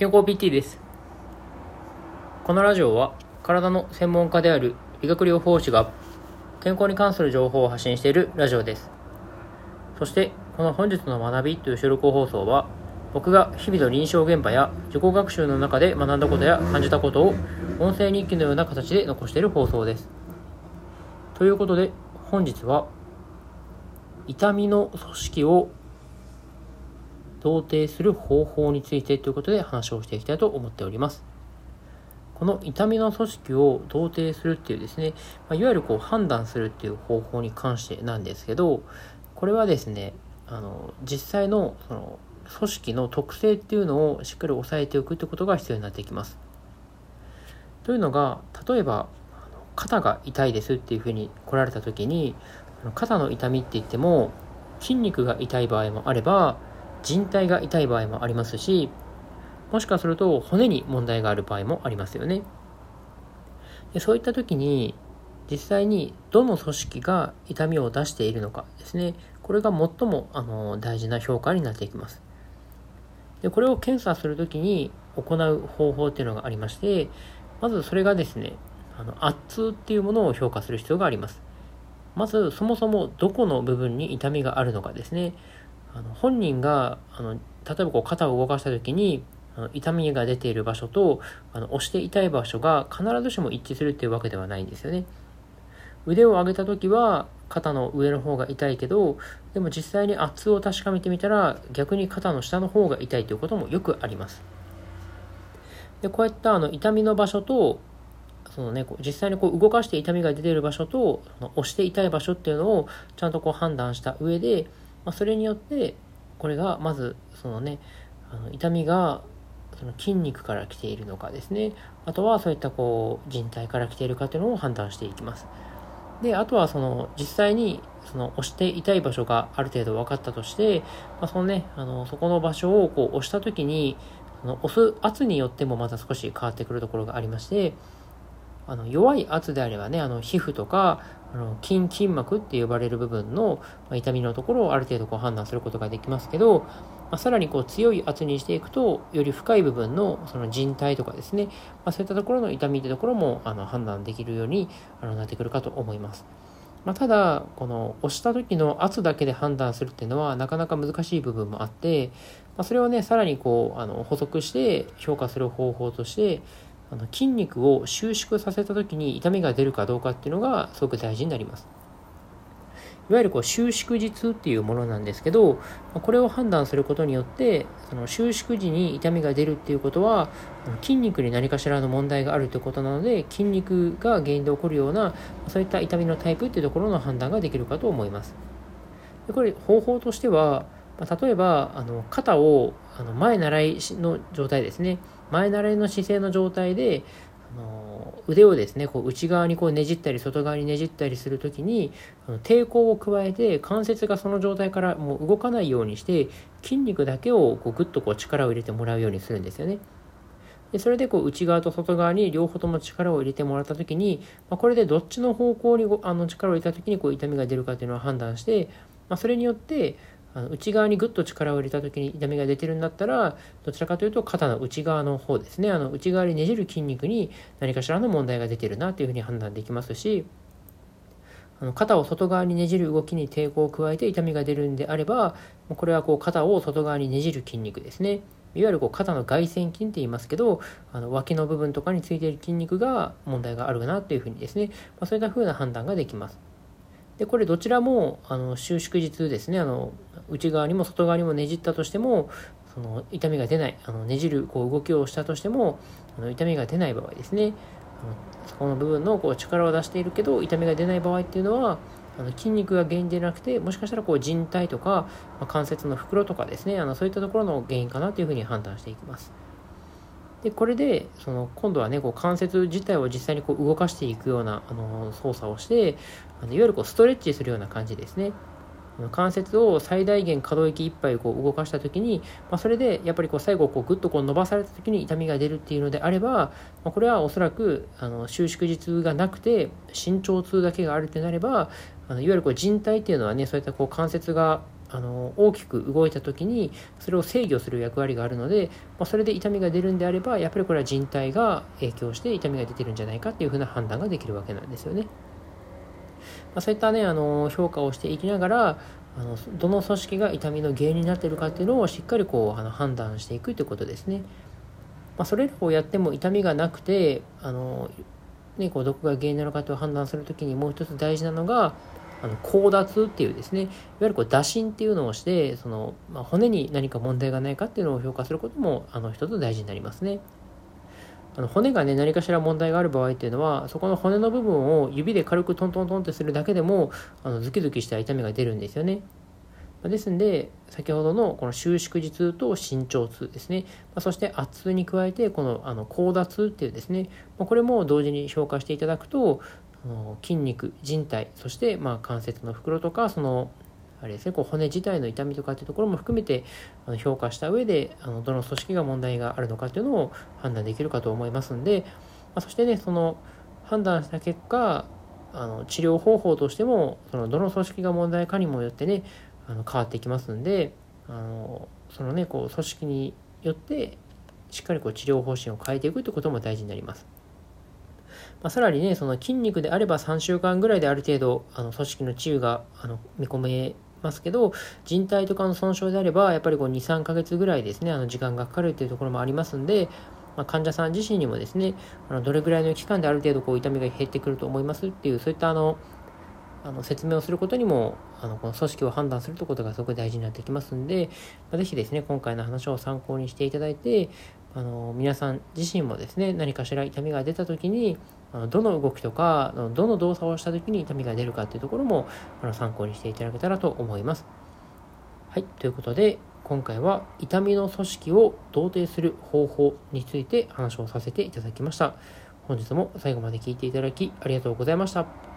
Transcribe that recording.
健康 PT です。このラジオは体の専門家である理学療法士が健康に関する情報を発信しているラジオです。そしてこの本日の学びという収録放送は僕が日々の臨床現場や自己学習の中で学んだことや感じたことを音声日記のような形で残している放送です。ということで本日は痛みの組織を同定する方法についてということで話をしていきたいと思っております。この痛みの組織を同定するっていうですね、まいわゆるこう判断するっていう方法に関してなんですけど、これはですね、あの実際のその組織の特性っていうのをしっかり押さえておくってことが必要になってきます。というのが、例えば、肩が痛いですっていうふうに来られた時に、肩の痛みって言っても、筋肉が痛い場合もあれば、人体が痛い場合もありますし、もしかすると骨に問題がある場合もありますよね。でそういった時に、実際にどの組織が痛みを出しているのかですね、これが最もあの大事な評価になっていきます。でこれを検査するときに行う方法っていうのがありまして、まずそれがですね、あの圧痛っていうものを評価する必要があります。まずそもそもどこの部分に痛みがあるのかですね。あの本人があの例えばこう肩を動かした時にあの痛みが出ている場所とあの押して痛い場所が必ずしも一致するっていうわけではないんですよね。腕を上げた時は肩の上の方が痛いけどでも実際に圧を確かめてみたら逆に肩の下の方が痛いということもよくあります。でこうやったあの痛みの場所とそのね、こう実際にこう動かして痛みが出ている場所と押して痛い場所っていうのをちゃんとこう判断した上でまあ、それによってこれがまずそのねあの痛みがその筋肉から来ているのかですね。あとはそういったこう人体から来ているかというのを判断していきます。であとはその実際にその押して痛い場所がある程度分かったとして、まあ、そのねあのそこの場所をこう押した時にその押す圧によってもまた少し変わってくるところがありましてあの弱い圧であればねあの皮膚とかあの筋筋膜って呼ばれる部分の、痛みのところをある程度こう判断することができますけど、まあ、さらにこう強い圧にしていくとより深い部分のその人体とかですね、まあ、そういったところの痛みってところもあの判断できるようにあのなってくるかと思います。まあ、ただ、この押した時の圧だけで判断するっていうのはなかなか難しい部分もあって、まあ、それをね、さらにこう、あの補足して評価する方法として、あの筋肉を収縮させた時に痛みが出るかどうかっていうのがすごく大事になります。いわゆるこう収縮時痛っていうものなんですけど、これを判断することによって、その収縮時に痛みが出るっていうことは、筋肉に何かしらの問題があるということなので、筋肉が原因で起こるような、そういった痛みのタイプっていうところの判断ができるかと思います。でこれ方法としては、例えばあの肩をあの前習いの状態ですね前習いの姿勢の状態であの腕をですねこう内側にこうねじったり外側にねじったりする時にあの抵抗を加えて関節がその状態からもう動かないようにして筋肉だけをこうグッとこう力を入れてもらうようにするんですよね。でそれでこう内側と外側に両方とも力を入れてもらった時に、まあ、これでどっちの方向にあの力を入れた時にこう痛みが出るかというのを判断して、まあ、それによってあの内側にグッと力を入れた時に痛みが出てるんだったらどちらかというと肩の内側の方ですね。あの内側にねじる筋肉に何かしらの問題が出てるなというふうに判断できますしあの肩を外側にねじる動きに抵抗を加えて痛みが出るんであればこれはこう肩を外側にねじる筋肉ですね。いわゆるこう肩の外旋筋って言いますけどあの脇の部分とかについている筋肉が問題があるなというふうにですね、まあ、そういったふうな判断ができます。でこれどちらもあの収縮日ですね。あの内側にも外側にもねじったとしてもその痛みが出ないあのねじるこう動きをしたとしてもあの痛みが出ない場合ですね。あのそこの部分のこう力を出しているけど痛みが出ない場合っていうのはあの筋肉が原因でなくてもしかしたらこう人体とか、まあ、関節の袋とかですね。あのそういったところの原因かなというふうに判断していきます。でこれでその今度はねこう関節自体を実際にこう動かしていくようなあの操作をしてあのいわゆるこうストレッチするような感じですね。関節を最大限可動域いっぱいこう動かした時に、まあ、それでやっぱりこう最後こうグッとこう伸ばされた時に痛みが出るっていうのであれば、まあ、これはおそらくあの収縮時痛がなくて身長痛だけがあるってなればあのいわゆるこう人体っていうのはねそういったこう関節があの大きく動いた時にそれを制御する役割があるので、まあ、それで痛みが出るんであればやっぱりこれは人体が影響して痛みが出てるんじゃないかっていうふうな判断ができるわけなんですよね。まあ、そういったねあの評価をしていきながらあのどの組織が痛みの原因になってるかっていうのをしっかりこうあの判断していくということですね。まあ、それらをやっても痛みがなくてあの、ね、こうどこが原因なのかと判断するときにもう一つ大事なのがあの交脱っていうですねいわゆるこう打診っていうのをしてその、まあ、骨に何か問題がないかっていうのを評価することもあの一つ大事になりますね。あの骨がね何かしら問題がある場合っていうのはそこの骨の部分を指で軽くトントントンってするだけでもあのズキズキした痛みが出るんですよね。ですんで先ほどのこの収縮時痛と伸長痛ですね、まそして圧痛に加えてこのあの高脱っていうですね、まこれも同時に評価していただくと筋肉人体そしてま関節の袋とかそのあれですねこう骨自体の痛みとかっていうところも含めてあの評価した上であのどの組織が問題があるのかっていうのを判断できるかと思いますんで、まあ、そしてねその判断した結果あの治療方法としてもそのどの組織が問題かにもよってねあの変わってきますんであのそのねこう組織によってしっかりこう治療方針を変えていくということも大事になります。まあ、さらにね、その筋肉であれば3週間ぐらいである程度、あの組織の治癒があの見込めますけど、人体とかの損傷であれば、やっぱりこう2、3ヶ月ぐらいですね、あの時間がかかるというところもありますんで、まあ、患者さん自身にもですね、あのどれぐらいの期間である程度こう痛みが減ってくると思いますっていう、そういったあのあの説明をすることにもあのこの組織を判断するということがすごく大事になってきますんで、まあ、ぜひですね今回の話を参考にしていただいてあの皆さん自身もですね何かしら痛みが出た時にどの動きとかどの動作をした時に痛みが出るかっていうところも参考にしていただけたらと思います。はい、ということで今回は痛みの組織を同定する方法について話をさせていただきました。本日も最後まで聴いていただきありがとうございました。